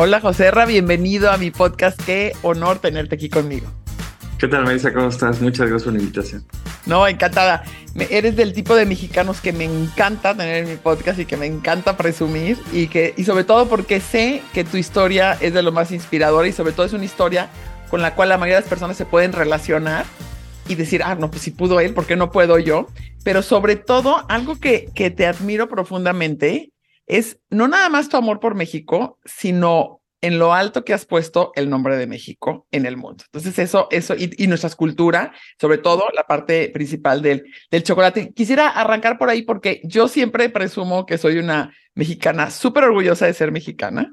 Hola José Ra, bienvenido a mi podcast. Qué honor tenerte aquí conmigo. ¿Qué tal, Marisa? ¿Cómo estás? Muchas gracias por la invitación. No, encantada. eres del tipo de mexicanos que me encanta tener en mi podcast y que me encanta presumir y que y sobre todo porque sé que tu historia es de lo más inspiradora y sobre todo es una historia con la cual la mayoría de las personas se pueden relacionar y decir, ah, no, pues si pudo él, ¿por qué no puedo yo? Pero sobre todo, algo que, que te admiro profundamente es no nada más tu amor por México, sino en lo alto que has puesto el nombre de México en el mundo. Entonces, eso, eso, y, y nuestra cultura, sobre todo la parte principal del, del chocolate. Quisiera arrancar por ahí porque yo siempre presumo que soy una mexicana súper orgullosa de ser mexicana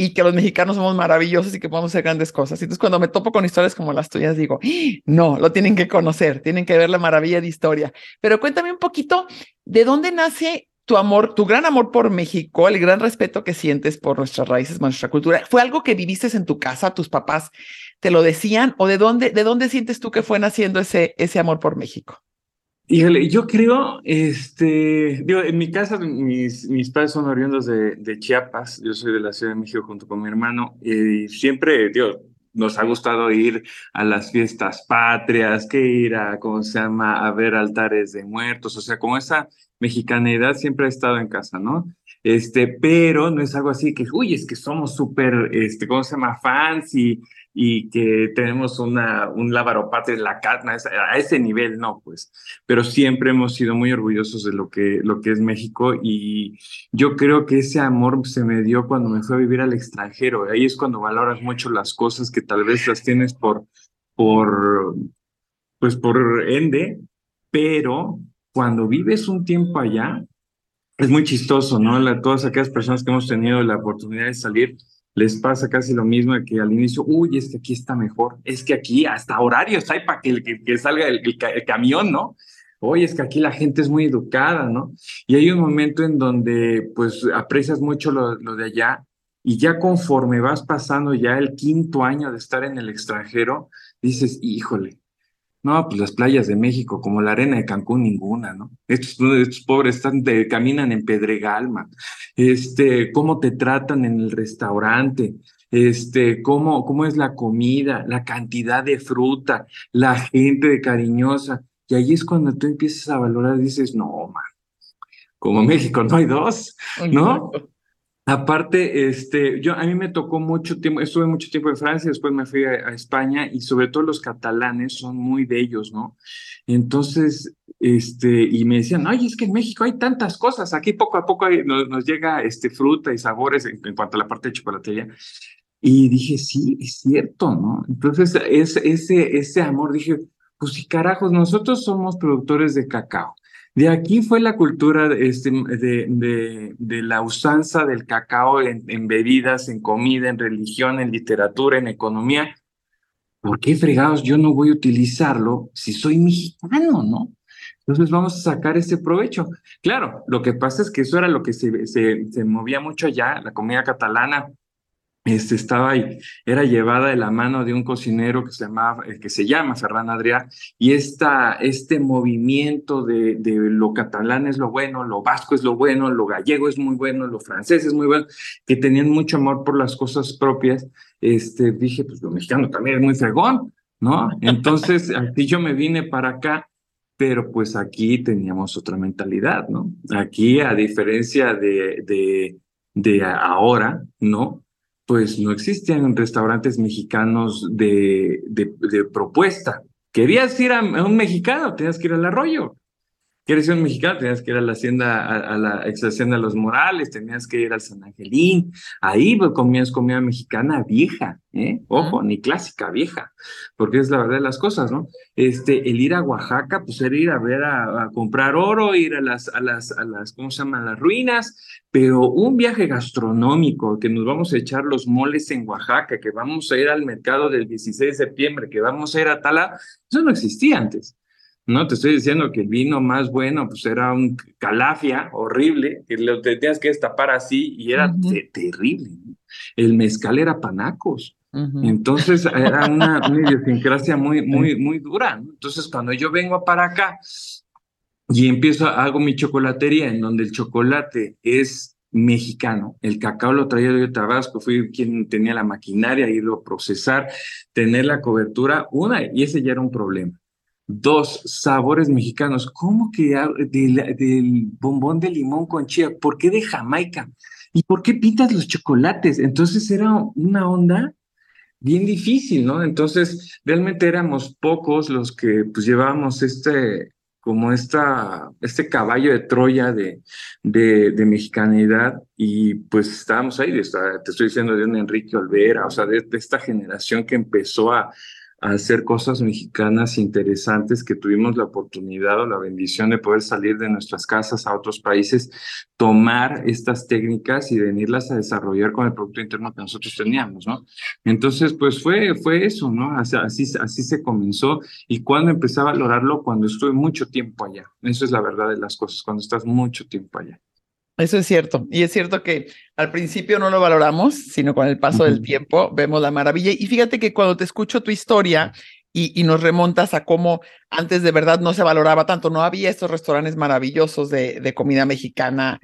y que los mexicanos somos maravillosos y que podemos hacer grandes cosas. Entonces, cuando me topo con historias como las tuyas, digo, ¡Ah! no, lo tienen que conocer, tienen que ver la maravilla de historia. Pero cuéntame un poquito de dónde nace tu amor, tu gran amor por México, el gran respeto que sientes por nuestras raíces, nuestra cultura, ¿fue algo que viviste en tu casa? ¿Tus papás te lo decían? ¿O de dónde, de dónde sientes tú que fue naciendo ese, ese amor por México? Híjole, yo creo, este, digo, en mi casa mis, mis padres son oriundos de, de Chiapas, yo soy de la Ciudad de México junto con mi hermano, y siempre, digo, nos ha gustado ir a las fiestas patrias, que ir a, ¿cómo se llama?, a ver altares de muertos, o sea, como esa mexicanidad siempre ha estado en casa, ¿no? Este, pero no es algo así que, uy, es que somos súper, este, ¿cómo se llama?, fans y, y que tenemos una, un lavaropatria en la carne, a ese nivel no, pues, pero siempre hemos sido muy orgullosos de lo que, lo que es México y yo creo que ese amor se me dio cuando me fui a vivir al extranjero, ahí es cuando valoras mucho las cosas que tal vez las tienes por, por, pues por ende, pero cuando vives un tiempo allá, es muy chistoso, ¿no? todas aquellas personas que hemos tenido la oportunidad de salir, les pasa casi lo mismo que al inicio, uy, es que aquí está mejor, es que aquí hasta horarios hay para que, que, salga el, camión, ¿no? Oye, es que aquí la gente es muy educada, ¿no? Y hay un momento en donde pues aprecias mucho lo, lo de allá y ya conforme vas pasando ya el quinto año de estar en el extranjero, dices, híjole, no, pues las playas de México, como la arena de Cancún, ninguna, ¿no? Estos, estos pobres están caminan en Pedregal, Este, cómo te tratan en el restaurante, este, cómo, cómo es la comida, la cantidad de fruta, la gente de cariñosa. Y ahí es cuando tú empiezas a valorar dices, no, man, como México no hay dos, ¿no? Aparte, este, yo a mí me tocó mucho tiempo, estuve mucho tiempo en Francia, después me fui a, España y sobre todo los catalanes son muy bellos, ¿no? Entonces, este, y me decían, ay, es que en México hay tantas cosas, aquí poco a poco nos, llega este, fruta y sabores en, cuanto a la parte de chocolatería. Y dije, sí, es cierto, ¿no? Entonces, es, ese, ese amor, dije, pues sí, carajos, nosotros somos productores de cacao. De aquí fue la cultura este, de, de, la usanza del cacao en, bebidas, en comida, en religión, en literatura, en economía. ¿Por qué fregados yo no voy a utilizarlo si soy mexicano, no? Entonces vamos a sacar ese provecho. Claro, lo que pasa es que eso era lo que se movía mucho allá, la comida catalana, este, estaba ahí, era llevada de la mano de un cocinero que se, llamaba, eh, que se llama Ferran Adrià, y esta, este movimiento de, de, lo catalán es lo bueno, lo vasco es lo bueno, lo gallego es muy bueno, lo francés es muy bueno, que tenían mucho amor por las cosas propias, este, dije, pues lo mexicano también es muy fregón, ¿no? Entonces, aquí yo me vine para acá, pero pues aquí teníamos otra mentalidad, ¿no? Aquí, a diferencia de, de, de ahora, ¿no? Pues no existían restaurantes mexicanos de, de, propuesta. Querías ir a, un mexicano, tenías que ir al arroyo. ¿Quieres ser un mexicano? Tenías que ir a la hacienda, a, la ex hacienda de los Morales, tenías que ir al San Angelín. Ahí pues, comías comida mexicana vieja, ¿eh? Ojo, ni clásica, vieja, porque es la verdad de las cosas, ¿no? Este, el ir a Oaxaca, pues era ir a ver, a, comprar oro, ir a las, a las, a las, ¿cómo se llaman? Las ruinas, pero un viaje gastronómico, que nos vamos a echar los moles en Oaxaca, que vamos a ir al mercado del 16 de septiembre, que vamos a ir a Tala, eso no existía antes. No, te estoy diciendo que el vino más bueno, pues era un calafia horrible, que lo tenías que destapar así y era terrible. El mezcal era panacos. Entonces era una, idiosincrasia muy, muy, muy dura. Entonces cuando yo vengo para acá y empiezo, hago mi chocolatería en donde el chocolate es mexicano. El cacao lo traía de Tabasco, fui quien tenía la maquinaria, irlo a procesar, tener la cobertura, una, y ese ya era un problema. Dos, sabores mexicanos. ¿Cómo que del, bombón de limón con chía? ¿Por qué de Jamaica? ¿Y por qué pintas los chocolates? Entonces era una onda bien difícil, ¿no? Entonces, realmente éramos pocos los que pues llevábamos este, como esta, este caballo de Troya de, de, de mexicanidad y pues estábamos ahí, te estoy diciendo de un Enrique Olvera, o sea, de esta generación que empezó a, hacer cosas mexicanas interesantes que tuvimos la oportunidad o la bendición de poder salir de nuestras casas a otros países, tomar estas técnicas y venirlas a desarrollar con el Producto Interno que nosotros teníamos, ¿no? Entonces, pues fue, fue eso, ¿no? Así, así, así se comenzó. ¿Y cuando empecé a valorarlo? Cuando estuve mucho tiempo allá. Eso es la verdad de las cosas, cuando estás mucho tiempo allá. Eso es cierto. Y es cierto que al principio no lo valoramos, sino con el paso del tiempo vemos la maravilla. Y fíjate que cuando te escucho tu historia y, nos remontas a cómo antes de verdad no se valoraba tanto, no había estos restaurantes maravillosos de, comida mexicana,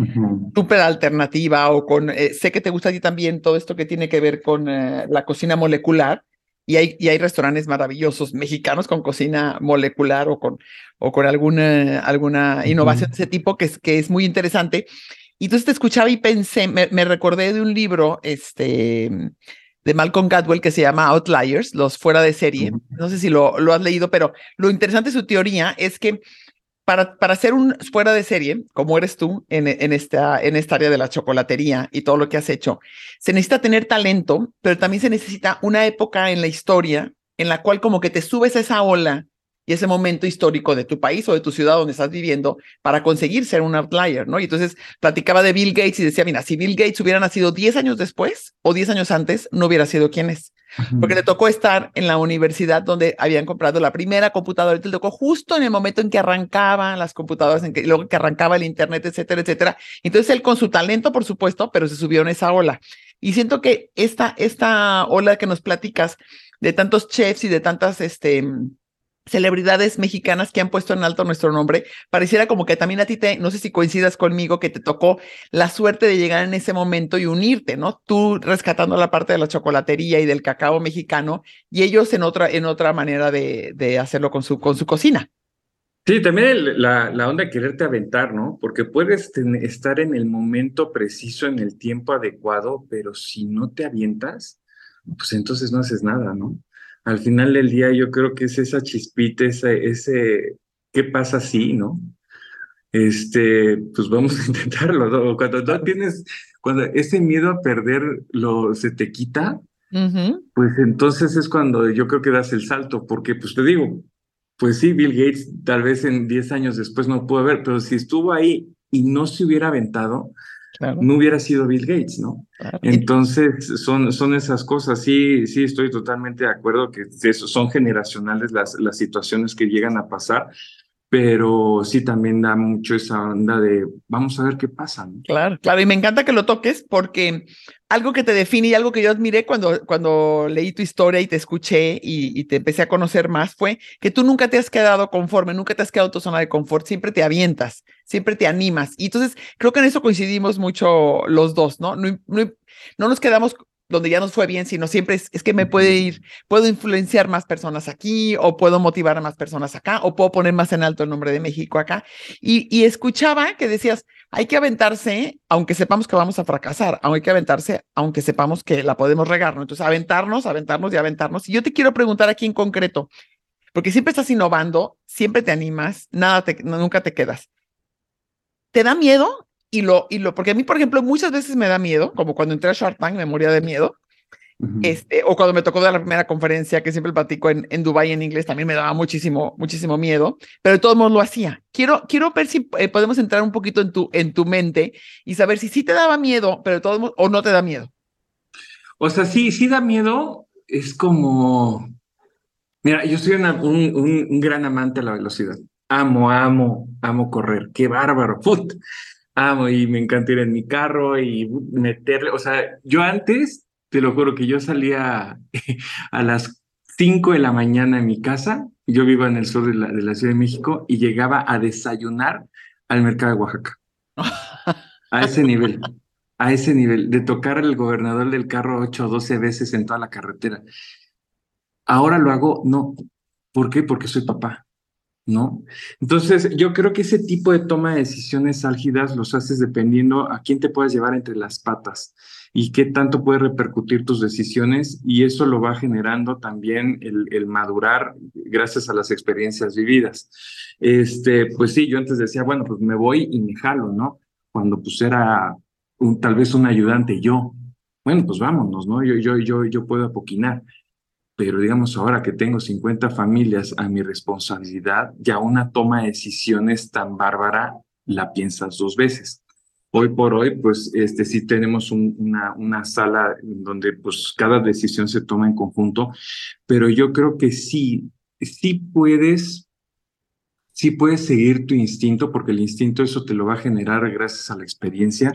súper alternativa o con, eh, sé que te gusta a ti también todo esto que tiene que ver con eh, la cocina molecular. Y hay, y hay restaurantes maravillosos mexicanos con cocina molecular o con, o con alguna, alguna innovación de ese tipo que es, que es muy interesante. Y entonces te escuchaba y pensé, me, recordé de un libro, este, de Malcolm Gladwell que se llama Outliers, los fuera de serie. No sé si lo, lo has leído, pero lo interesante de su teoría es que para, para ser un fuera de serie, como eres tú en, en, esta, en esta área de la chocolatería y todo lo que has hecho, se necesita tener talento, pero también se necesita una época en la historia en la cual como que te subes a esa ola y ese momento histórico de tu país o de tu ciudad donde estás viviendo para conseguir ser un outlier, ¿no? Y entonces platicaba de Bill Gates y decía, mira, si Bill Gates hubiera nacido 10 años después o 10 años antes, no hubiera sido quien es. Porque le tocó estar en la universidad donde habían comprado la primera computadora, y le tocó justo en el momento en que arrancaban las computadoras, en que, luego que arrancaba el internet, etcétera, etcétera. Entonces él con su talento, por supuesto, pero se subió en esa ola. Y siento que esta, esta ola que nos platicas de tantos chefs y de tantas, este, celebridades mexicanas que han puesto en alto nuestro nombre, pareciera como que también a ti te, no sé si coincidas conmigo, que te tocó la suerte de llegar en ese momento y unirte, ¿no? Tú rescatando la parte de la chocolatería y del cacao mexicano y ellos en otra, en otra manera de, de hacerlo con su, con su cocina. Sí, también la, la onda de quererte aventar, ¿no? Porque puedes estar en el momento preciso, en el tiempo adecuado, pero si no te avientas, pues entonces no haces nada, ¿no? Al final del día yo creo que es esa chispita, ese, ese ¿qué pasa si, no? Este, pues vamos a intentarlo, ¿no? Cuando no tienes, cuando ese miedo a perder lo, se te quita, pues entonces es cuando yo creo que das el salto, porque pues te digo, pues sí, Bill Gates tal vez en 10 años después no pudo ver, pero si estuvo ahí y no se hubiera aventado, no hubiera sido Bill Gates, ¿no? Entonces, son, son esas cosas. Sí, sí, estoy totalmente de acuerdo que son generacionales las, las situaciones que llegan a pasar, pero sí también da mucho esa onda de vamos a ver qué pasa. Claro, claro, y me encanta que lo toques porque algo que te define y algo que yo admiré cuando, cuando leí tu historia y te escuché y, te empecé a conocer más fue que tú nunca te has quedado conforme, nunca te has quedado en tu zona de confort, siempre te avientas, siempre te animas. Y entonces creo que en eso coincidimos mucho los dos. No, no, no nos quedamos donde ya nos fue bien, sino siempre es, que me puede ir, puedo influenciar más personas aquí, o puedo motivar a más personas acá, o puedo poner más en alto el nombre de México acá. Y, y escuchaba que decías, hay que aventarse, aunque sepamos que vamos a fracasar, hay que aventarse, aunque sepamos que la podemos regar, ¿no? Entonces, aventarnos, aventarnos y aventarnos. Y yo te quiero preguntar aquí en concreto, porque siempre estás innovando, siempre te animas, nada te, nunca te quedas. ¿Te da miedo y lo, y lo, porque a mí, por ejemplo, muchas veces me da miedo, como cuando entré a Shark Tank me moría de miedo, este, o cuando me tocó dar la primera conferencia que siempre platico en, en Dubai en inglés, también me daba muchísimo, muchísimo miedo, pero de todos modos lo hacía. Quiero, quiero ver si eh, podemos entrar un poquito en tu, en tu mente y saber si sí te daba miedo, pero de todos modos, o no te da miedo. O sea, sí, sí da miedo, es como, mira, yo soy un, un, un, gran amante de la velocidad. Amo, amo, amo correr. Qué bárbaro. Put amo y me encanta ir en mi carro y meterle, o sea, yo antes, te lo juro que yo salía a las 5 de la mañana en mi casa, yo vivo en el sur de la, de la Ciudad de México y llegaba a desayunar al mercado de Oaxaca. A ese nivel. a ese nivel, de tocar al gobernador del carro 8 o 12 veces en toda la carretera. Ahora lo hago, no. ¿Por qué? Porque soy papá, ¿no? Entonces, yo creo que ese tipo de toma de decisiones álgidas los haces dependiendo a quién te puedes llevar entre las patas y qué tanto puede repercutir tus decisiones y eso lo va generando también el, el, madurar gracias a las experiencias vividas. Este, pues sí, yo antes decía, bueno, pues me voy y me jalo, ¿no? Cuando pues era un, tal vez un ayudante yo. Bueno, pues vámonos, ¿no? Yo, yo, yo, yo puedo apoquinar. Pero digamos, ahora que tengo 50 familias a mi responsabilidad, ya una toma de decisiones tan bárbara la piensas dos veces. Hoy por hoy, pues este, sí tenemos una, una sala donde pues cada decisión se toma en conjunto, pero yo creo que sí, sí puedes, sí puedes seguir tu instinto, porque el instinto eso te lo va a generar gracias a la experiencia,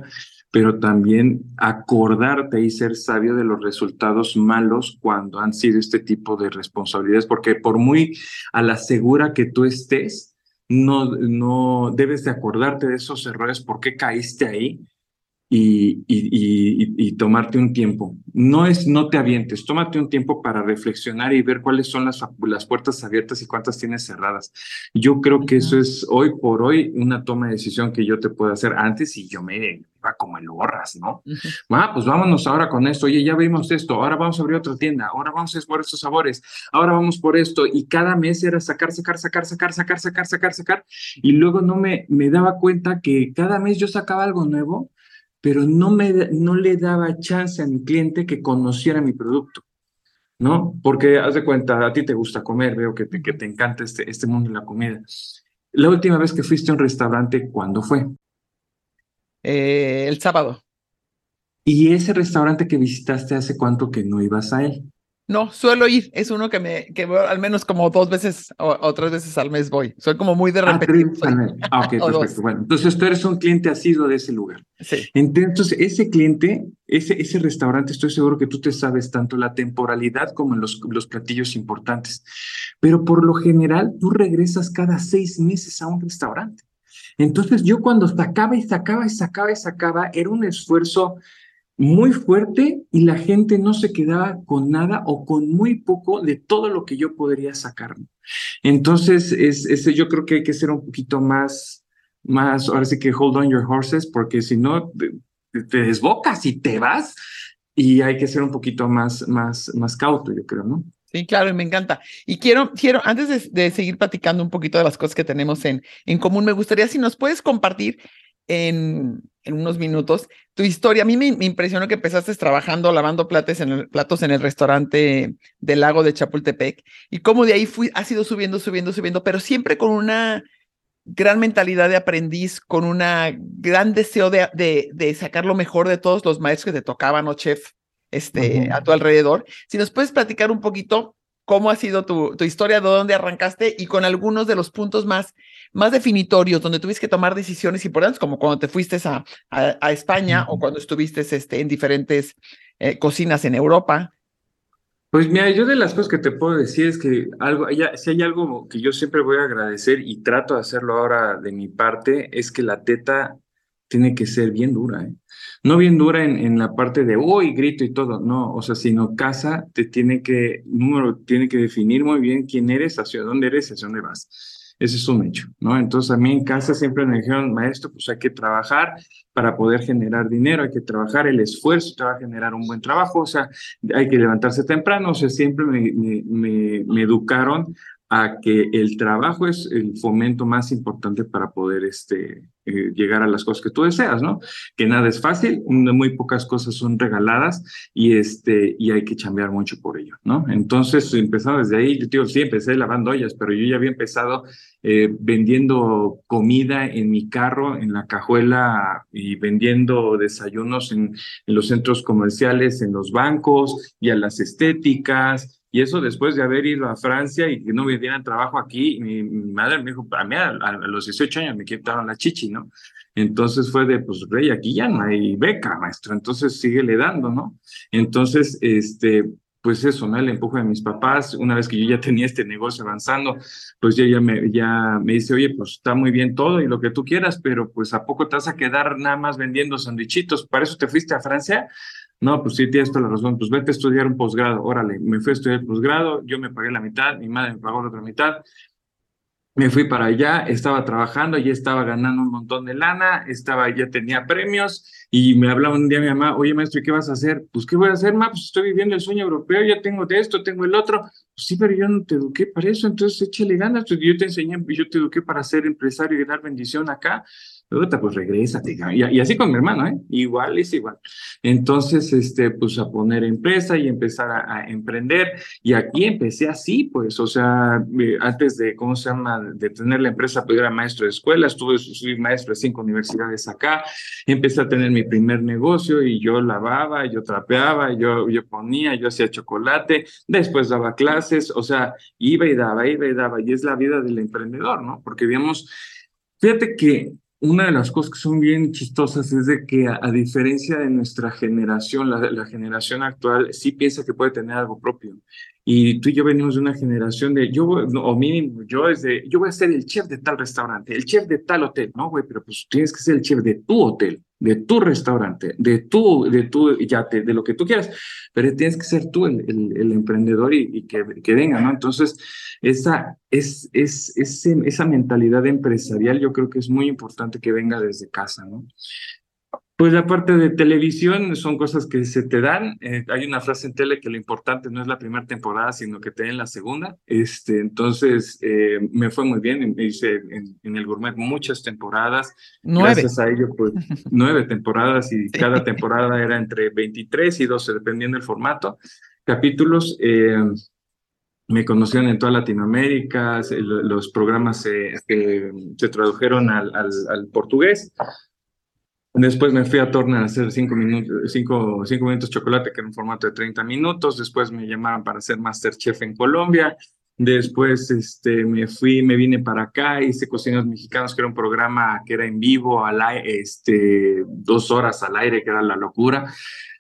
pero también acordarte y ser sabio de los resultados malos cuando han sido este tipo de responsabilidades, porque por muy a la segura que tú estés, no, no debes de acordarte de esos errores, por qué caíste ahí y, y, y, tomarte un tiempo. No es no te avientes, tómate un tiempo para reflexionar y ver cuáles son las, las puertas abiertas y cuántas tienes cerradas. Yo creo que eso es hoy por hoy una toma de decisión que yo te puedo hacer antes y yo me iba como el borras, ¿no? Ah, pues vámonos ahora con esto. Oye, ya vimos esto, ahora vamos a abrir otra tienda, ahora vamos a por estos sabores, ahora vamos por esto. Y cada mes era sacar, sacar, sacar, sacar, sacar, sacar, sacar, sacar. Y luego no me, me daba cuenta que cada mes yo sacaba algo nuevo pero no, me, no le daba chance a mi cliente que conociera mi producto, ¿no? Porque haz de cuenta, a ti te gusta comer, veo que te, que te encanta este, este mundo de la comida. La última vez que fuiste a un restaurante, ¿cuándo fue? Eh, el sábado. ¿Y ese restaurante que visitaste hace cuánto que no ibas a él? No, suelo ir. Es uno que me que al menos como dos veces o, tres veces al mes voy. Soy como muy de ah, repetir. Ah, ok, perfecto. Bueno, entonces tú eres un cliente asiduo de ese lugar. Sí. Entonces, ese cliente, ese, ese restaurante, estoy seguro que tú te sabes tanto la temporalidad como en los, los platillos importantes. Pero por lo general, tú regresas cada seis meses a un restaurante. Entonces, yo cuando sacaba y sacaba y sacaba y sacaba, era un esfuerzo muy fuerte y la gente no se quedaba con nada o con muy poco de todo lo que yo podría sacar. Entonces, es, yo creo que hay que ser un poquito más, más, ahora sí que hold on your horses, porque si no, te, desbocas y te vas y hay que ser un poquito más, más, más cauto, yo creo, ¿no? Sí, claro, y me encanta. Y quiero, quiero antes de, seguir platicando un poquito de las cosas que tenemos en, en común, me gustaría si nos puedes compartir en, en unos minutos tu historia. A mí me, impresionó que empezaste trabajando lavando platos en, el, platos en el restaurante del lago de Chapultepec y cómo de ahí fui, has ido subiendo, subiendo, subiendo, pero siempre con una gran mentalidad de aprendiz, con una gran deseo de, de, de sacar lo mejor de todos los maestros que te tocaban o chef este, a tu alrededor. Si nos puedes platicar un poquito cómo ha sido tu, tu historia, de dónde arrancaste y con algunos de los puntos más más definitorios, donde tuviste que tomar decisiones importantes, como cuando te fuiste a, a, España o cuando estuviste este, en diferentes eh, cocinas en Europa. Pues mira, yo de las cosas que te puedo decir es que algo, si hay algo que yo siempre voy a agradecer y trato de hacerlo ahora de mi parte, es que la teta tiene que ser bien dura, ¿eh? No bien dura en, la parte de, uy, grito y todo, no, o sea, sino casa te tiene que, número, tiene que definir muy bien quién eres, hacia dónde eres, hacia dónde vas. Ese es un hecho, ¿no? Entonces a mí en casa siempre me dijeron, maestro, pues hay que trabajar para poder generar dinero, hay que trabajar, el esfuerzo te va a generar un buen trabajo, o sea, hay que levantarse temprano, o sea, siempre me, me, me educaron a que el trabajo es el fomento más importante para poder este, eh, llegar a las cosas que tú deseas, ¿no? Que nada es fácil, muy pocas cosas son regaladas y, este, y hay que chambear mucho por ello, ¿no? Entonces, empezando desde ahí, yo digo, sí, empecé lavando ollas, pero yo ya había empezado eh, vendiendo comida en mi carro, en la cajuela y vendiendo desayunos en, en los centros comerciales, en los bancos y a las estéticas y eso después de haber ido a Francia y que no me dieran trabajo aquí, mi, madre me dijo, a mí a, los 18 años me quitaron la chichi, ¿no? Entonces fue de, pues, rey, aquí ya no hay beca, maestro, entonces síguele dando, ¿no? Entonces, este, pues eso, ¿no? El empuje de mis papás, una vez que yo ya tenía este negocio avanzando, pues ya, ya, me, ya me dice, oye, pues está muy bien todo y lo que tú quieras, pero pues ¿a poco te vas a quedar nada más vendiendo sandwichitos? ¿Para eso te fuiste a Francia? No, pues sí, tienes toda la razón, pues vete a estudiar un posgrado, órale, me fui a estudiar el posgrado, yo me pagué la mitad, mi madre me pagó la otra mitad, me fui para allá, estaba trabajando, ya estaba ganando un montón de lana, estaba, ya tenía premios y me hablaba un día mi mamá, oye maestro, ¿qué vas a hacer? Pues ¿qué voy a hacer, ma? Pues estoy viviendo el sueño europeo, ya tengo de esto, tengo el otro. Pues sí, pero yo no te eduqué para eso, entonces échale ganas, pues, yo te enseñé, yo te eduqué para ser empresario y dar bendición acá pues regresa, y, y, así con mi hermano, ¿eh? Igual es igual. Entonces, este, pues a poner empresa y empezar a, emprender. Y aquí empecé así, pues, o sea, eh, antes de, ¿cómo se llama?, de tener la empresa, pues era maestro de escuela, estuve, soy maestro de cinco universidades acá, empecé a tener mi primer negocio y yo lavaba, yo trapeaba, yo, yo ponía, yo hacía chocolate, después daba clases, o sea, iba y daba, iba y daba, y es la vida del emprendedor, ¿no? Porque, digamos, fíjate que una de las cosas que son bien chistosas es de que a, diferencia de nuestra generación, la, generación actual sí piensa que puede tener algo propio. Y tú y yo venimos de una generación de, yo, o mínimo, yo es de, yo voy a ser el chef de tal restaurante, el chef de tal hotel. No, güey, pero pues tienes que ser el chef de tu hotel de tu restaurante, de tu, de tu yate, de lo que tú quieras, pero tienes que ser tú el, el, emprendedor y, que, que, venga, ¿no? Entonces, esa, es, es, esa mentalidad empresarial yo creo que es muy importante que venga desde casa, ¿no? Pues la parte de televisión son cosas que se te dan. Eh, hay una frase en tele que lo importante no es la primera temporada, sino que te den la segunda. Este, entonces, eh, me fue muy bien. Hice en, en, el Gourmet muchas temporadas. Nueve. Gracias a ello, pues, nueve temporadas y cada temporada era entre 23 y 12, dependiendo del formato. Capítulos. Eh, me conocieron en toda Latinoamérica, los programas se, se tradujeron al, al, al portugués. Después me fui a Torna a hacer cinco minutos, cinco, cinco minutos chocolate, que era un formato de 30 minutos. Después me llamaron para ser Masterchef en Colombia. Después este, me fui, me vine para acá, hice Cocineros Mexicanos, que era un programa que era en vivo, al este, dos horas al aire, que era la locura.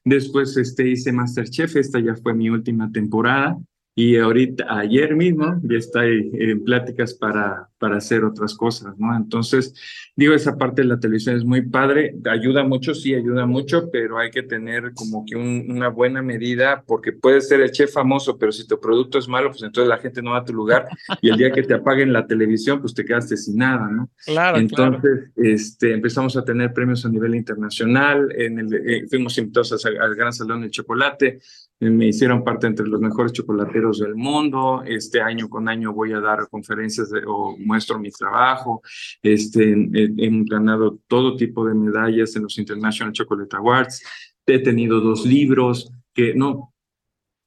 Después este, hice Masterchef, esta ya fue mi última temporada. Y ahorita, ayer mismo, ya está en pláticas para, para hacer otras cosas, ¿no? Entonces, digo, esa parte de la televisión es muy padre, ayuda mucho, sí, ayuda mucho, pero hay que tener como que una buena medida, porque puedes ser el chef famoso, pero si tu producto es malo, pues entonces la gente no va a tu lugar y el día que te apaguen la televisión, pues te quedaste sin nada, ¿no? Claro, Entonces, Este, empezamos a tener premios a nivel internacional, en el, eh, fuimos invitados al Gran Salón del Chocolate, me hicieron parte entre los mejores chocolateros del mundo. Este año con año voy a dar conferencias o muestro mi trabajo. Este, he, ganado todo tipo de medallas en los International Chocolate Awards. He tenido dos libros que no,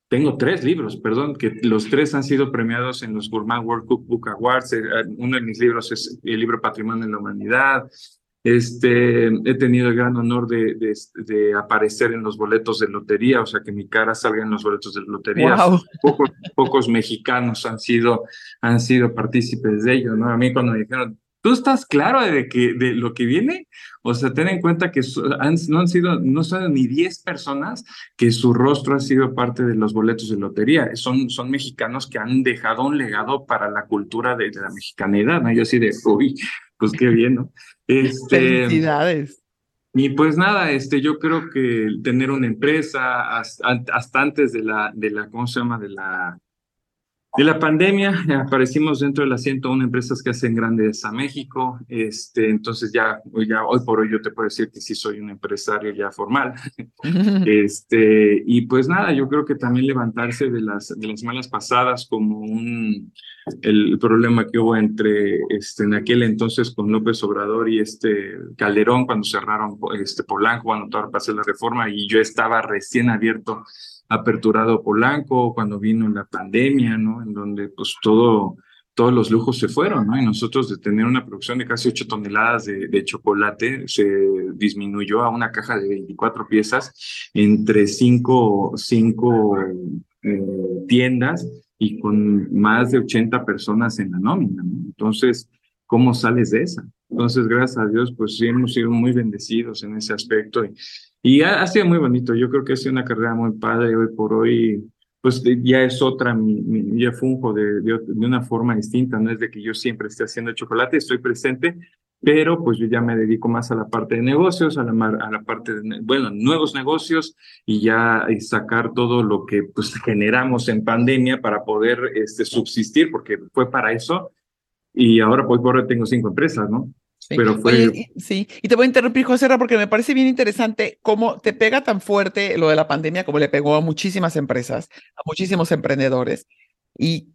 tengo tres libros, perdón, que los tres han sido premiados en los Gourmand World Cookbook Awards. Eh, uno de mis libros es el libro Patrimonio de la Humanidad. Este, he tenido el gran honor de, de, aparecer en los boletos de lotería, o sea, que mi cara salga en los boletos de lotería. Pocos, pocos, mexicanos han sido, han sido partícipes de ello, ¿no? A mí cuando me dijeron, ¿tú estás claro de, que, de lo que viene? O sea, ten en cuenta que no han sido, no son ni 10 personas que su rostro ha sido parte de los boletos de lotería. Son, son mexicanos que han dejado un legado para la cultura de, la mexicanidad, ¿no? Yo así de, uy, pues qué bien, ¿no? Este, Felicidades. Y pues nada, este, yo creo que tener una empresa hasta, hasta antes de la, de la, ¿cómo se llama? De la de la pandemia aparecimos dentro de las 101 empresas que hacen grandes a México. Este, entonces ya, ya hoy por hoy yo te puedo decir que sí soy un empresario ya formal. este, y pues nada, yo creo que también levantarse de las, de las malas pasadas como un, el problema que hubo entre este, en aquel entonces con López Obrador y este Calderón cuando cerraron este Polanco, cuando todo pasó la reforma y yo estaba recién abierto aperturado Polanco, cuando vino la pandemia, ¿no? En donde pues todo, todos los lujos se fueron, ¿no? Y nosotros de tener una producción de casi 8 toneladas de, chocolate, se disminuyó a una caja de 24 piezas entre cinco, cinco eh, tiendas y con más de 80 personas en la nómina, ¿no? Entonces, ¿cómo sales de esa? Entonces, gracias a Dios, pues sí hemos sido muy bendecidos en ese aspecto y, y ha, sido muy bonito. Yo creo que ha sido una carrera muy padre. Hoy por hoy, pues ya es otra, mi, ya funjo de, de, de, una forma distinta, no es de que yo siempre esté haciendo chocolate, estoy presente, pero pues yo ya me dedico más a la parte de negocios, a la, a la parte de, bueno, nuevos negocios y ya sacar todo lo que pues generamos en pandemia para poder este, subsistir, porque fue para eso. Y ahora pues ahora tengo cinco empresas, ¿no? Sí. Pero fue... sí, y te voy a interrumpir, José, porque me parece bien interesante cómo te pega tan fuerte lo de la pandemia como le pegó a muchísimas empresas, a muchísimos emprendedores. Y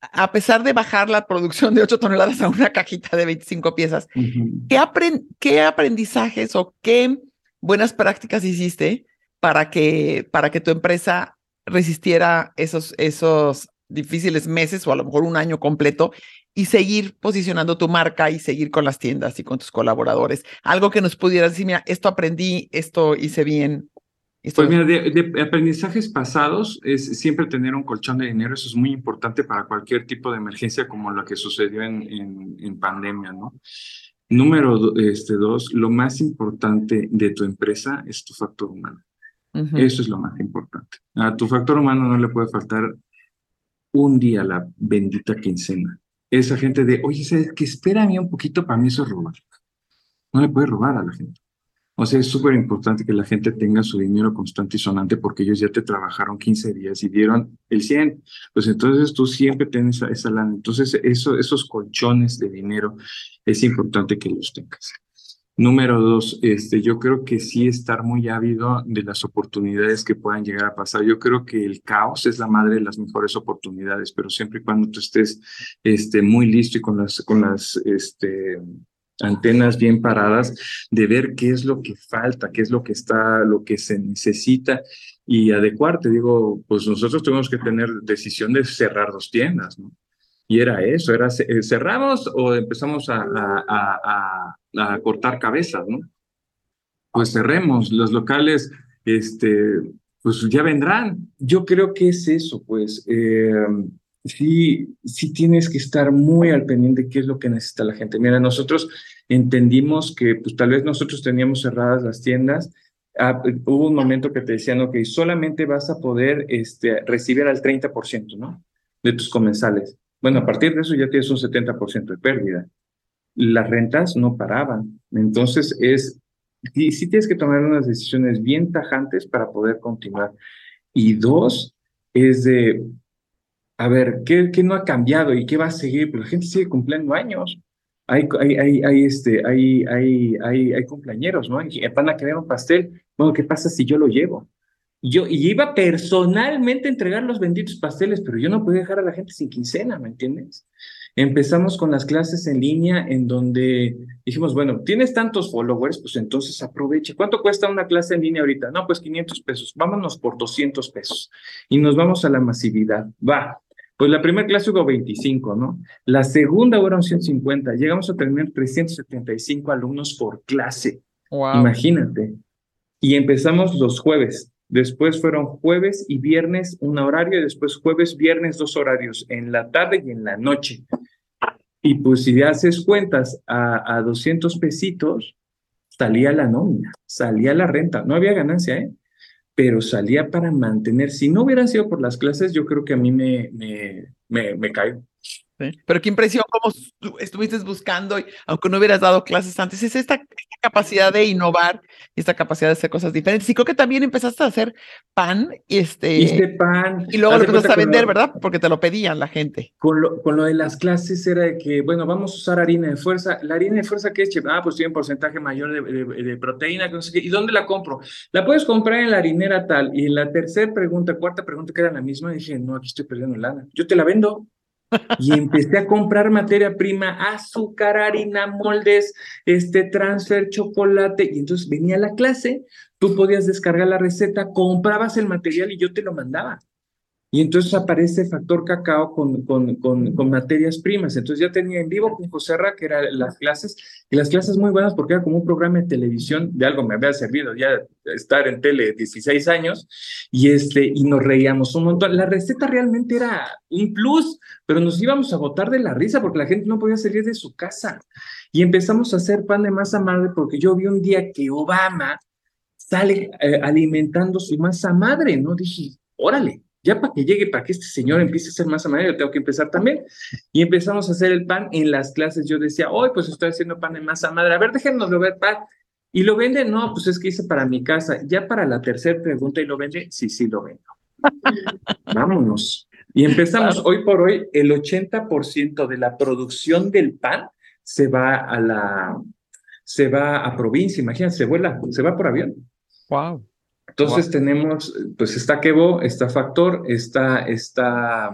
a pesar de bajar la producción de 8 toneladas a una cajita de 25 piezas, uh -huh. ¿qué, aprend ¿qué, aprendizajes o qué buenas prácticas hiciste para que, para que tu empresa resistiera esos, esos difíciles meses o a lo mejor un año completo y seguir posicionando tu marca y seguir con las tiendas y con tus colaboradores? Algo que nos pudieras decir, mira, esto aprendí, esto hice bien, pues mira, de, de, aprendizajes pasados es siempre tener un colchón de dinero, eso es muy importante para cualquier tipo de emergencia como la que sucedió en, en, en pandemia, ¿no? Número este, dos, lo más importante de tu empresa es tu factor humano. Uh -huh. Eso es lo más importante. A tu factor humano no le puede faltar un día la bendita quincena. Esa gente de, oye, ¿sabes que Espérame un poquito, para mí eso es robar. No le puede robar a la gente. O sea, es súper importante que la gente tenga su dinero constante y sonante porque ellos ya te trabajaron 15 días y dieron el 100. Pues entonces tú siempre tienes esa, esa lana. Entonces eso, esos colchones de dinero es importante que los tengas. Número dos, este, yo creo que sí estar muy ávido de las oportunidades que puedan llegar a pasar. Yo creo que el caos es la madre de las mejores oportunidades, pero siempre y cuando tú estés este, muy listo y con las, con las este, antenas bien paradas, de ver qué es lo que falta, qué es lo que está, lo que se necesita y adecuarte. Digo, pues nosotros tuvimos que tener decisión de cerrar dos tiendas, ¿no? Y era eso, era cerramos o empezamos a, a cortar cabezas, ¿no? Pues cerremos, los locales, este, pues ya vendrán. Yo creo que es eso, pues. Eh, sí, sí tienes que estar muy al pendiente de qué es lo que necesita la gente. Mira, nosotros entendimos que pues tal vez nosotros teníamos cerradas las tiendas. Ah, hubo un momento que te decían, ok, solamente vas a poder este, recibir al 30%, ¿no? De tus comensales. Bueno, a partir de eso ya tienes un 70% de pérdida. Las rentas no paraban. Entonces es, sí, sí tienes que tomar unas decisiones bien tajantes para poder continuar. Y dos, es de, a ver, ¿qué, ¿qué, no ha cambiado y qué va a seguir? Pues la gente sigue cumpliendo años. Hay, hay, hay, este, hay, hay, hay, hay cumpleañeros, ¿no? Van a querer un pastel. Bueno, ¿qué pasa si yo lo llevo? Yo y iba personalmente a entregar los benditos pasteles, pero yo no podía dejar a la gente sin quincena, ¿me entiendes? Empezamos con las clases en línea en donde dijimos, bueno, tienes tantos followers, pues entonces aproveche. ¿Cuánto cuesta una clase en línea ahorita? No, pues 500 pesos. Vámonos por 200 pesos y nos vamos a la masividad. Va, pues la primera clase hubo 25, ¿no? La segunda fueron 150. Llegamos a tener 375 alumnos por clase. Wow. Imagínate. Y empezamos los jueves. Después fueron jueves y viernes un horario, y después jueves, viernes dos horarios, en la tarde y en la noche. Y pues si haces cuentas a, a 200 pesitos, salía la nómina, salía la renta. No había ganancia, ¿eh? pero salía para mantener. Si no hubieran sido por las clases, yo creo que a mí me, me, me, me. Sí. Pero qué impresión cómo estuviste buscando, y, aunque no hubieras dado clases antes, es esta, esta, capacidad de innovar, esta capacidad de hacer cosas diferentes. Y creo que también empezaste a hacer pan, y este, Hice pan. Y luego lo empezaste a vender, lo, ¿verdad? Porque te lo pedían la gente. Con lo, con lo de las clases era de que, bueno, vamos a usar harina de fuerza. ¿La harina de fuerza qué es? Ah, pues tiene un porcentaje mayor de, de, de proteína, no sé qué. ¿Y dónde la compro? La puedes comprar en la harinera tal. Y en la tercera pregunta, cuarta pregunta, que era la misma, dije, no, aquí estoy perdiendo lana. Yo te la vendo. Y empecé a comprar materia prima, azúcar, harina, moldes, este transfer, chocolate. Y entonces venía a la clase, tú podías descargar la receta, comprabas el material y yo te lo mandaba. Y entonces aparece Factor Cacao con, con, con, con, materias primas. Entonces ya tenía en vivo con José Ra, que eran las clases, y las clases muy buenas porque era como un programa de televisión, de algo me había servido ya estar en tele 16 años, y, este, y nos reíamos un montón. La receta realmente era un plus, pero nos íbamos a botar de la risa porque la gente no podía salir de su casa. Y empezamos a hacer pan de masa madre porque yo vi un día que Obama sale eh, alimentando su masa madre, ¿no? Dije, órale ya para que llegue, para que este señor empiece a hacer masa madre, yo tengo que empezar también. Y empezamos a hacer el pan en las clases. Yo decía, hoy pues estoy haciendo pan de masa madre, a ver, déjenoslo ver pan. ¿Y lo vende? No, pues es que hice para mi casa. Ya para la tercera pregunta, ¿y lo vende? Sí, sí, lo vendo. Vámonos. Y empezamos, hoy por hoy, el 80% de la producción del pan se va a la, se va a provincia, imagínense, se vuela, se va por avión. Wow. Entonces tenemos, pues está Quebo, está Factor, está, está,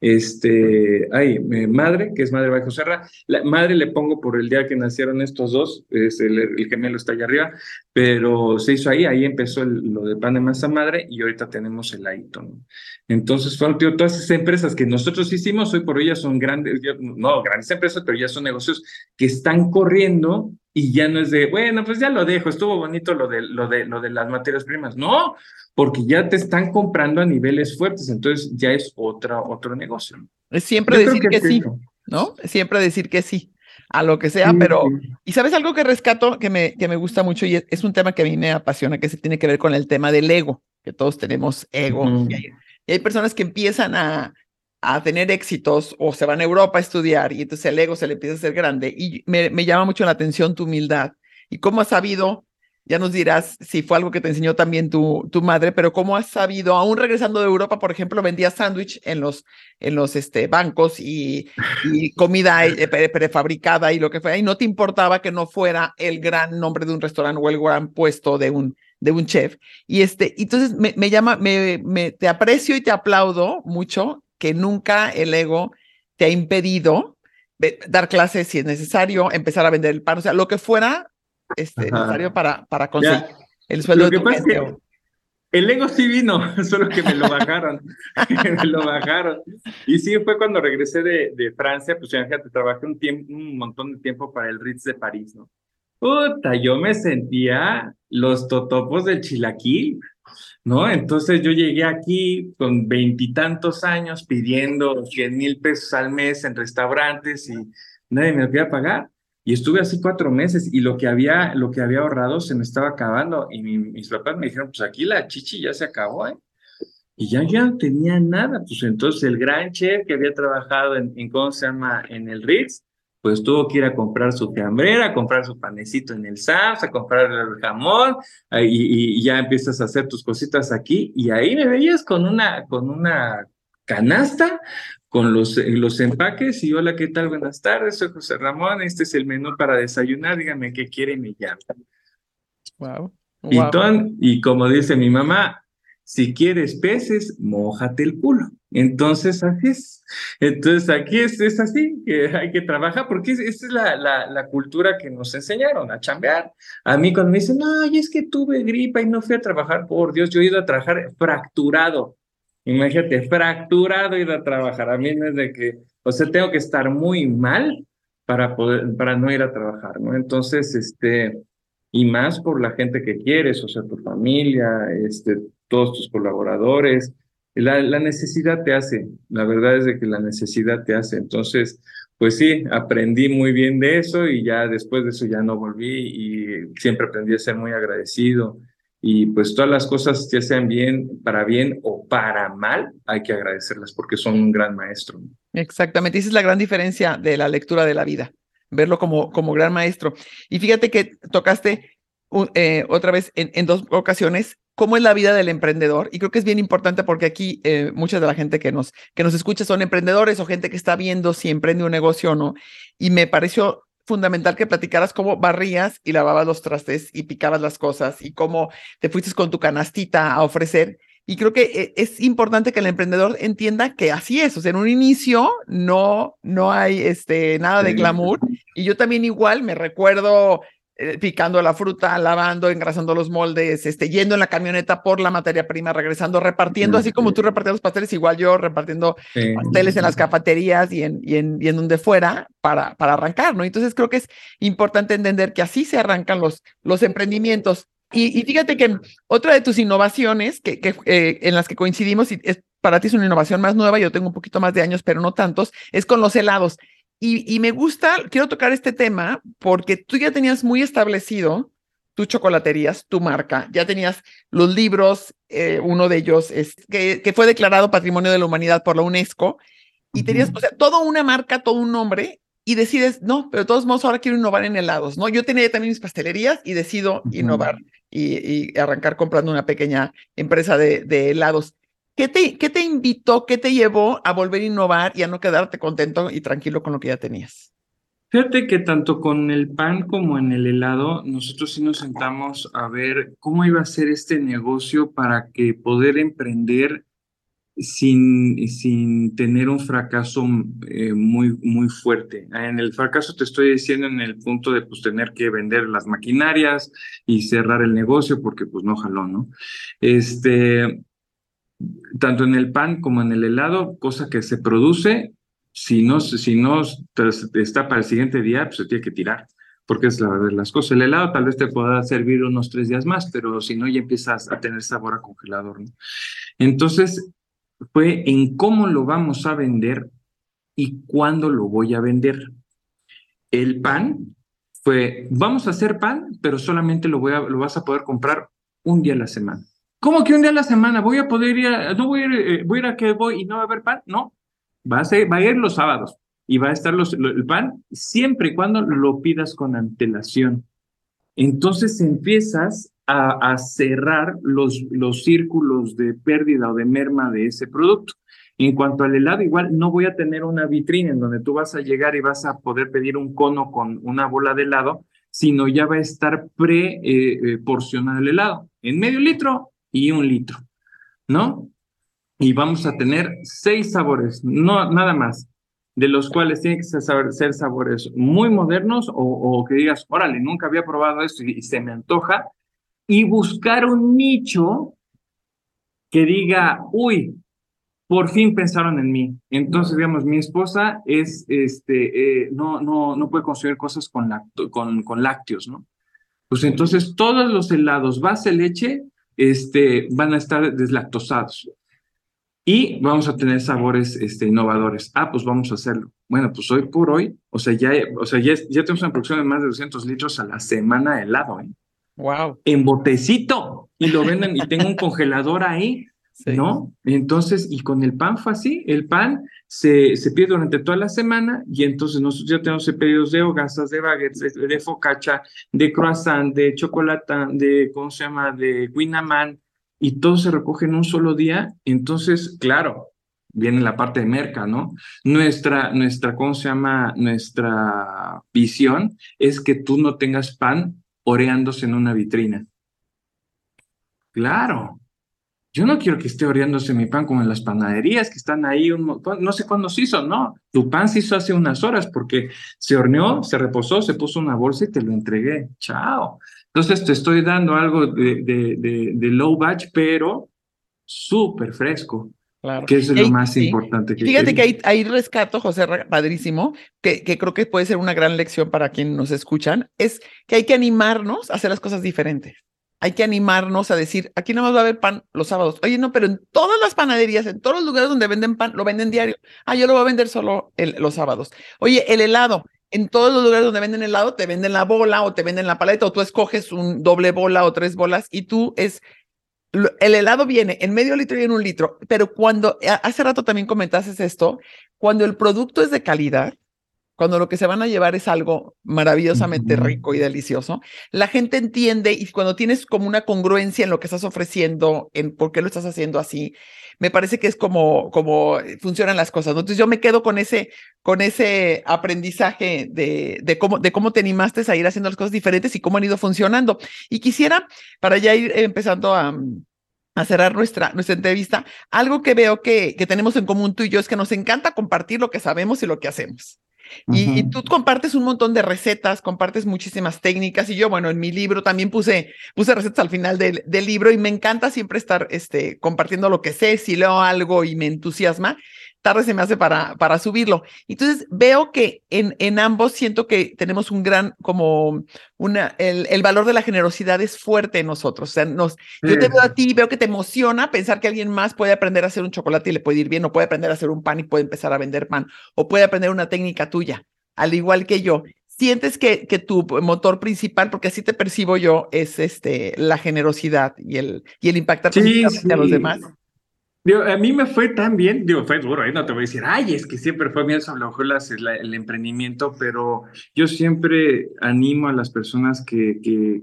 este, ay, madre, que es madre Bajo Serra. La madre le pongo por el día que nacieron estos dos, es el, el gemelo está allá arriba, pero se hizo ahí, ahí empezó lo de pan de masa madre y ahorita tenemos el Aito, ¿no? Entonces fueron tío, todas esas empresas que nosotros hicimos, hoy por hoy ya son grandes, no grandes empresas, pero ya son negocios que están corriendo y ya no es de, bueno, pues ya lo dejo, estuvo bonito lo de, lo de, lo de las materias primas. No, porque ya te están comprando a niveles fuertes, entonces ya es otra, otro negocio. Es siempre decir que, sí, ¿no? Es siempre decir que sí a lo que sea, pero, y sabes algo que rescato que me, que me gusta mucho y es, un tema que a mí me apasiona, que se tiene que ver con el tema del ego, que todos tenemos ego. y hay personas que empiezan a, a tener éxitos o se van a Europa a estudiar y entonces el ego se le empieza a hacer grande. Y me, me llama mucho la atención tu humildad y cómo has sabido, ya nos dirás si fue algo que te enseñó también tu, tu madre, pero cómo has sabido, aún regresando de Europa, por ejemplo, vendías sándwich en los, en los este, bancos y, y comida eh, prefabricada y lo que fuera, y no te importaba que no fuera el gran nombre de un restaurante o el gran puesto de un, de un chef. Y este, entonces me, me llama, me, me, te aprecio y te aplaudo mucho que nunca el ego te ha impedido dar clases si es necesario, empezar a vender el pan, o sea, lo que fuera este, necesario para, para conseguir el sueldo de tu gente. El ego sí vino, solo que me lo bajaron, me lo bajaron. Y sí, fue cuando regresé de, de Francia, pues fíjate, trabajé un, tiempo, un montón de tiempo para el Ritz de París, ¿no? Puta, yo me sentía los totopos del chilaquil. ¿No? Entonces yo llegué aquí con veintitantos años pidiendo 100 mil pesos al mes en restaurantes y nadie me podía pagar. Y estuve así cuatro meses y lo que había, lo que había ahorrado se me estaba acabando. Y mis papás me dijeron, pues aquí la chichi ya se acabó, ¿eh? Y ya, ya no tenía nada. Pues entonces el gran chef que había trabajado en ¿cómo se llama? En el Ritz, pues tuvo que ir a comprar su cambrera, a comprar su panecito en el Sams, a comprar el jamón, y, ya empiezas a hacer tus cositas aquí, y ahí me veías con una, con una canasta, con los, los empaques, y hola, ¿qué tal? Buenas tardes, soy José Ramón, este es el menú para desayunar, dígame qué quiere y me llama. Wow. Y, y como dice mi mamá, si quieres peces, mojate el culo. Entonces, así es. Entonces, aquí es, es así, que hay que trabajar, porque esa es la, la, cultura que nos enseñaron a chambear. A mí cuando me dicen, ay, es que tuve gripa y no fui a trabajar, por Dios, yo he ido a trabajar fracturado. Imagínate, fracturado he ido a trabajar. A mí no es de que, o sea, tengo que estar muy mal para poder, para no ir a trabajar, ¿no? Entonces, este, y más por la gente que quieres, o sea, tu familia, este, todos tus colaboradores. La, necesidad te hace, la verdad es de que la necesidad te hace. Entonces, pues sí, aprendí muy bien de eso y ya después de eso ya no volví y siempre aprendí a ser muy agradecido. Y pues todas las cosas, ya sean bien, para bien o para mal, hay que agradecerlas porque son un gran maestro. Exactamente, esa es la gran diferencia de la lectura de la vida, verlo como, como gran maestro. Y fíjate que tocaste eh, otra vez en, en, dos ocasiones cómo es la vida del emprendedor. Y creo que es bien importante porque aquí eh, mucha de la gente que nos, que nos escucha son emprendedores o gente que está viendo si emprende un negocio o no. Y me pareció fundamental que platicaras cómo barrías y lavabas los trastes y picabas las cosas y cómo te fuiste con tu canastita a ofrecer. Y creo que eh, es importante que el emprendedor entienda que así es. O sea, en un inicio no, no hay este, nada de glamour. Y yo también igual me recuerdo eh, picando la fruta, lavando, engrasando los moldes, este, yendo en la camioneta por la materia prima, regresando, repartiendo, así como tú repartías los pasteles, igual yo repartiendo pasteles en las cafeterías y en, y en, y en donde fuera para, para arrancar, ¿no? Entonces creo que es importante entender que así se arrancan los, los emprendimientos. Y, y fíjate que otra de tus innovaciones que, que eh, en las que coincidimos, y es, para ti es una innovación más nueva, yo tengo un poquito más de años, pero no tantos, es con los helados. Y, me gusta, quiero tocar este tema porque tú ya tenías muy establecido tus chocolaterías, tu marca, ya tenías los libros, eh, uno de ellos es que, que, fue declarado Patrimonio de la Humanidad por la UNESCO, y tenías, o sea, toda una marca, todo un nombre, y decides, no, pero de todos modos ahora quiero innovar en helados, ¿no? Yo tenía también mis pastelerías y decido innovar y, y, arrancar comprando una pequeña empresa de, de helados. ¿Qué te, ¿Qué te invitó, qué te llevó a volver a innovar y a no quedarte contento y tranquilo con lo que ya tenías? Fíjate que tanto con el pan como en el helado, nosotros sí nos sentamos a ver cómo iba a ser este negocio para que poder emprender sin, sin tener un fracaso eh, muy, muy fuerte. En el fracaso te estoy diciendo en el punto de pues, tener que vender las maquinarias y cerrar el negocio porque pues no jaló, ¿no? Este, tanto en el pan como en el helado, cosa que se produce si no, si no está para el siguiente día, pues se tiene que tirar, porque es la verdad las cosas. El helado tal vez te pueda servir unos tres días más, pero si no, ya empiezas a tener sabor a congelador. Entonces, fue en cómo lo vamos a vender y cuándo lo voy a vender. El pan fue, vamos a hacer pan, pero solamente lo, voy a, lo vas a poder comprar un día a la semana. ¿Cómo que un día a la semana? ¿Voy a poder ir a, no voy a ir, eh, a, que voy y no va a haber pan? No, Va a, ser, va a ir los sábados y va a estar el pan siempre y cuando lo pidas con antelación. Entonces empiezas a, cerrar los, los círculos de pérdida o de merma de ese producto. En cuanto al helado, igual no voy a tener una vitrina en donde tú vas a llegar y vas a poder pedir un cono con una bola de helado, sino ya va a estar pre eh, eh, el helado en medio litro y un litro, ¿no? y vamos a tener seis sabores, no nada más, de los cuales tienen que ser, sabores muy modernos o, que digas, órale, nunca había probado esto y, se me antoja, y buscar un nicho que diga, uy, por fin pensaron en mí. Entonces, digamos, mi esposa es, este, eh, no, no, no puede consumir cosas con, con, con lácteos, ¿no? Pues entonces todos los helados base leche este, van a estar deslactosados y vamos a tener sabores este, innovadores. Ah, pues vamos a hacerlo. Bueno, pues hoy por hoy, o sea, ya, o sea, ya, ya tenemos una producción de más de 200 litros a la semana de helado, ¿eh? Wow. En botecito. Y lo venden y tengo un congelador ahí, ¿no? Entonces, y con el pan fue así. El pan se, se pide durante toda la semana y entonces nosotros ya tenemos pedidos de hogasas, de baguettes, de, focaccia, de croissant, de chocolate, de, ¿cómo se llama? De guinamán y todo se recoge en un solo día, entonces, claro, viene la parte de merca, ¿no? Nuestra, nuestra, ¿cómo se llama? Nuestra visión es que tú no tengas pan oreándose en una vitrina. Claro. Yo no quiero que esté oreándose mi pan como en las panaderías que están ahí, un, no sé cuándo se hizo, no. Tu pan se hizo hace unas horas porque se horneó, se reposó, se puso una bolsa y te lo entregué. Chao. Entonces te estoy dando algo de, de, low batch, pero súper fresco. Claro. Que es lo más importante. Que Fíjate que ahí, ahí, rescato, José, padrísimo, que, que creo que puede ser una gran lección para quienes nos escuchan, es que hay que animarnos a hacer las cosas diferentes. Hay que animarnos a decir, aquí no más va a haber pan los sábados. Oye, no, pero en todas las panaderías, en todos los lugares donde venden pan, lo venden diario. Ah, yo lo voy a vender solo los sábados. Oye, el helado, en todos los lugares donde venden helado, te venden la bola o te venden la paleta o tú escoges un doble bola o tres bolas y tú es, el helado viene en medio litro y en un litro, pero cuando, hace rato también comentaste esto, cuando el producto es de calidad, cuando lo que se van a llevar es algo maravillosamente rico y delicioso, la gente entiende y cuando tienes como una congruencia en lo que estás ofreciendo, en por qué lo estás haciendo así, me parece que es como, como funcionan las cosas. Entonces yo me quedo con ese, con ese aprendizaje de, de, cómo, de cómo te animaste a ir haciendo las cosas diferentes y cómo han ido funcionando. Y quisiera, para ya ir empezando a a cerrar nuestra, nuestra entrevista, algo que veo que, que tenemos en común tú y yo es que nos encanta compartir lo que sabemos y lo que hacemos. Y, tú compartes un montón de recetas, compartes muchísimas técnicas y yo, bueno, en mi libro también puse, puse recetas al final del, del libro y me encanta siempre estar este, compartiendo lo que sé, si leo algo y me entusiasma, tarde se me hace para, para subirlo. Entonces veo que en, en ambos siento que tenemos un gran, como una, el, el valor de la generosidad es fuerte en nosotros. O sea, nos, yo te veo a ti, veo que te emociona pensar que alguien más puede aprender a hacer un chocolate y le puede ir bien, o puede aprender a hacer un pan y puede empezar a vender pan, o puede aprender una técnica tuya, al igual que yo sientes que, que tu motor principal, porque así te percibo yo, es este, la generosidad y el, y el impactar a los demás. A mí me fue tan bien, digo, fue duro, ahí no te voy a decir, ay, es que siempre fue bien sobre el emprendimiento, pero yo siempre animo a las personas que,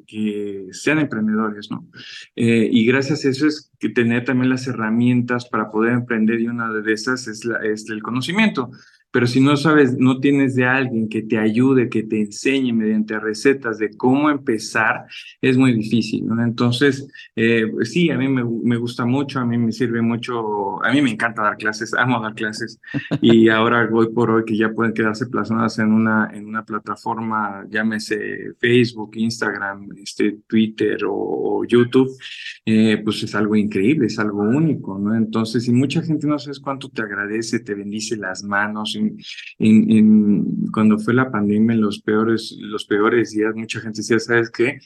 sean emprendedores, ¿no? Eh, y gracias a eso es que tener también las herramientas para poder emprender y una de esas es el conocimiento pero si no sabes, no tienes de alguien que te ayude, que te enseñe mediante recetas de cómo empezar, es muy difícil. Entonces, eh, sí, a mí me, me, gusta mucho, a mí me sirve mucho, a mí me encanta dar clases, amo dar clases, y ahora voy por hoy que ya pueden quedarse plasmadas en una, en una plataforma, llámese Facebook, Instagram, este, Twitter o, YouTube, eh, pues es algo increíble, es algo único, ¿no? Entonces, y mucha gente no sabes cuánto te agradece, te bendice las manos, en, cuando fue la pandemia, en los peores, los peores días, mucha gente decía, ¿sabes qué?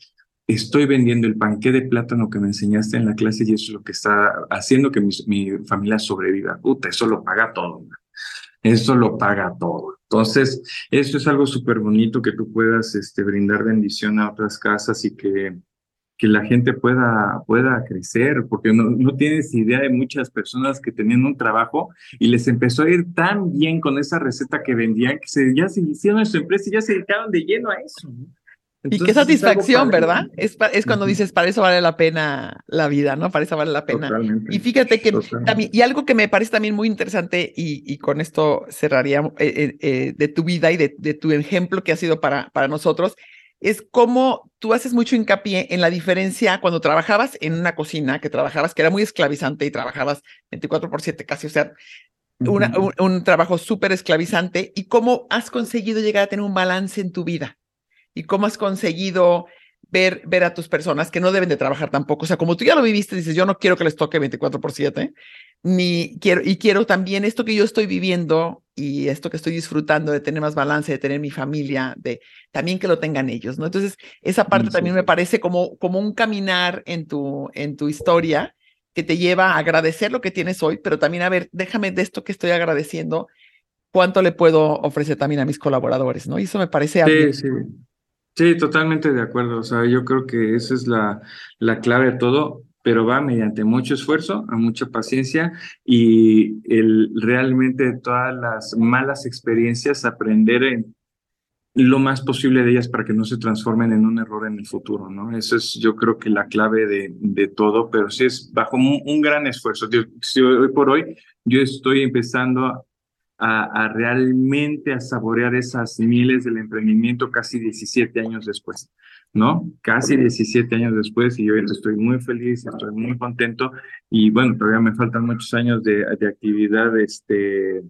Estoy vendiendo el panqué de plátano que me enseñaste en la clase y eso es lo que está haciendo que mi, mi familia sobreviva. Puta, eso lo paga todo. Eso lo paga todo. Entonces, esto es algo súper bonito que tú puedas este, brindar bendición a otras casas y que que la gente pueda, pueda crecer, porque no, no tienes idea de muchas personas que tenían un trabajo y les empezó a ir tan bien con esa receta que vendían que se, ya se hicieron su empresa y ya se dedicaron de lleno a eso. y qué satisfacción, ¿verdad? Es, es cuando dices, para eso vale la pena la vida, ¿no? Para eso vale la pena. y fíjate que también, y algo que me parece también muy interesante, y, y con esto cerraría eh, eh, eh, de tu vida y de, de, tu ejemplo que ha sido para, para nosotros, es cómo tú haces mucho hincapié en la diferencia cuando trabajabas en una cocina, que trabajabas, que era muy esclavizante y trabajabas 24 por 7 casi, o sea, un, trabajo súper esclavizante y cómo has conseguido llegar a tener un balance en tu vida y cómo has conseguido ver, ver a tus personas que no deben de trabajar tampoco. O sea, como tú ya lo viviste, dices, yo no quiero que les toque 24 por 7, ni quiero, y quiero también esto que yo estoy viviendo y esto que estoy disfrutando de tener más balance, de tener mi familia, de también que lo tengan ellos, ¿no? Entonces, esa parte también me parece como, como un caminar en tu, en tu historia que te lleva a agradecer lo que tienes hoy, pero también a ver, déjame de esto que estoy agradeciendo, cuánto le puedo ofrecer también a mis colaboradores, ¿no? Y eso me parece Sí, sí. Sí, totalmente de acuerdo. O sea, yo creo que esa es la, la clave de todo pero va mediante mucho esfuerzo, a mucha paciencia y el, realmente todas las malas experiencias, aprender en lo más posible de ellas para que no se transformen en un error en el futuro, ¿no? Eso es yo creo que la clave de, todo, pero sí es bajo un, gran esfuerzo. hoy por hoy yo estoy empezando a, a, realmente a saborear esas miles del emprendimiento casi 17 años después. ¿no? Casi 17 años después y yo estoy muy feliz, estoy muy contento y bueno, todavía me faltan muchos años de, de actividad este,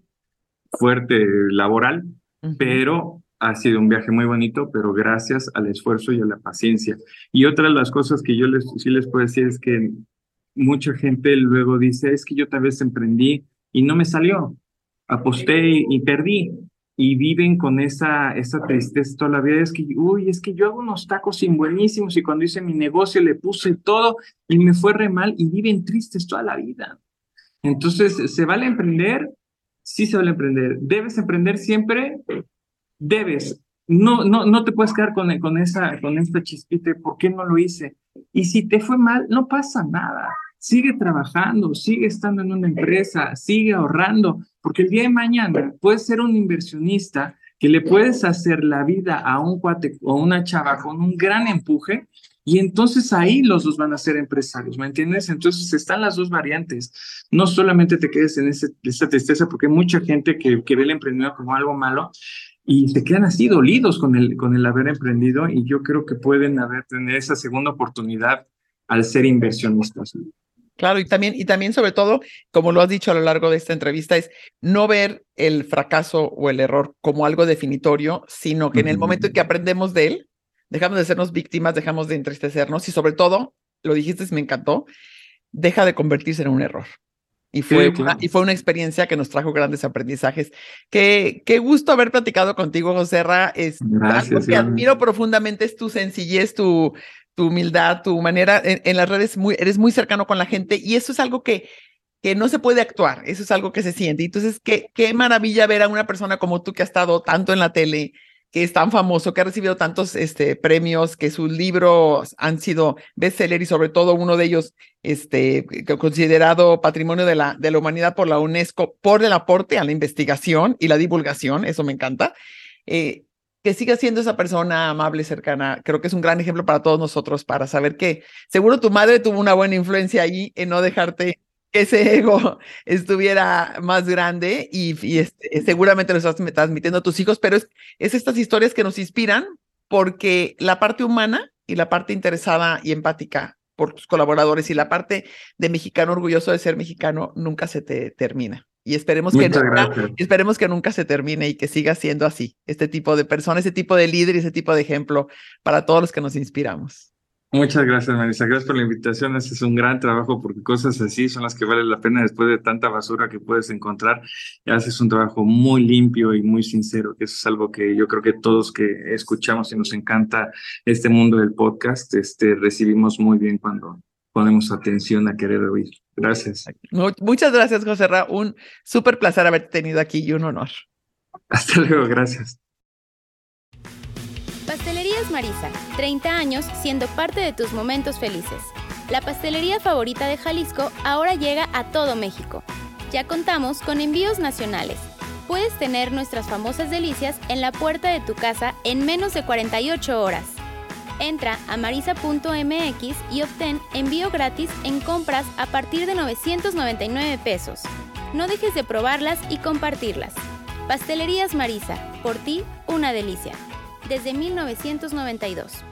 fuerte laboral, pero ha sido un viaje muy bonito, pero gracias al esfuerzo y a la paciencia. Y otra de las cosas que yo les, sí les puedo decir es que mucha gente luego dice, es que yo tal vez emprendí y no me salió, aposté y perdí y viven con esa, esa tristeza toda la vida. Es que, uy, es que yo hago unos tacos sin buenísimos y cuando hice mi negocio le puse todo y me fue re mal y viven tristes toda la vida. Entonces, ¿se vale emprender? Sí se vale emprender. ¿Debes emprender siempre? Debes. No, no, no te puedes quedar con, con, esa, con esta chispita ¿por qué no lo hice? Y si te fue mal, no pasa nada. Sigue trabajando, sigue estando en una empresa, sigue ahorrando, porque el día de mañana puedes ser un inversionista que le puedes hacer la vida a un cuate o una chava con un gran empuje y entonces ahí los dos van a ser empresarios, ¿me entiendes? Entonces están las dos variantes. No solamente te quedes en ese, esa tristeza, porque hay mucha gente que, que ve el emprendimiento como algo malo y se quedan así dolidos con el, con el haber emprendido y yo creo que pueden haber tener esa segunda oportunidad al ser inversionistas. Claro, y también, y también sobre todo, como lo has dicho a lo largo de esta entrevista, es no ver el fracaso o el error como algo definitorio, sino que en el momento en que aprendemos de él, dejamos de sernos víctimas, dejamos de entristecernos y sobre todo, lo dijiste, me encantó, deja de convertirse en un error. Y fue, una, y fue una experiencia que nos trajo grandes aprendizajes. Qué, qué gusto haber platicado contigo, José Ra. Es algo que admiro profundamente es tu sencillez, tu, tu humildad, tu manera, en, las redes muy, eres muy cercano con la gente y eso es algo que, que no se puede actuar, eso es algo que se siente. Entonces, qué, qué maravilla ver a una persona como tú que ha estado tanto en la tele, que es tan famoso, que ha recibido tantos este, premios, que sus libros han sido bestseller y sobre todo uno de ellos este, considerado patrimonio de la, de la humanidad por la UNESCO por el aporte a la investigación y la divulgación, eso me encanta. Eh, que siga siendo esa persona amable, cercana, creo que es un gran ejemplo para todos nosotros para saber que seguro tu madre tuvo una buena influencia ahí en no dejarte que ese ego estuviera más grande y, este, seguramente lo estás transmitiendo a tus hijos, pero es, es estas historias que nos inspiran porque la parte humana y la parte interesada y empática por tus colaboradores y la parte de mexicano orgulloso de ser mexicano nunca se te termina. Y esperemos que, nunca, esperemos que nunca se termine y que siga siendo así, este tipo de persona, ese tipo de líder y ese tipo de ejemplo para todos los que nos inspiramos. Muchas gracias, Marisa. Gracias por la invitación. Este es un gran trabajo porque cosas así son las que valen la pena después de tanta basura que puedes encontrar. Y haces un trabajo muy limpio y muy sincero, que eso es algo que yo creo que todos que escuchamos y nos encanta este mundo del podcast, este, recibimos muy bien cuando ponemos atención a querer oír. Gracias. Muchas gracias, José Ra. Un súper placer haberte tenido aquí y un honor. Hasta luego, gracias. Pastelerías Marisa, 30 años siendo parte de tus momentos felices. La pastelería favorita de Jalisco ahora llega a todo México. Ya contamos con envíos nacionales. Puedes tener nuestras famosas delicias en la puerta de tu casa en menos de 48 horas. Entra a marisa.mx y obtén envío gratis en compras a partir de 999 pesos. No dejes de probarlas y compartirlas. Pastelerías Marisa, por ti, una delicia. Desde 1992.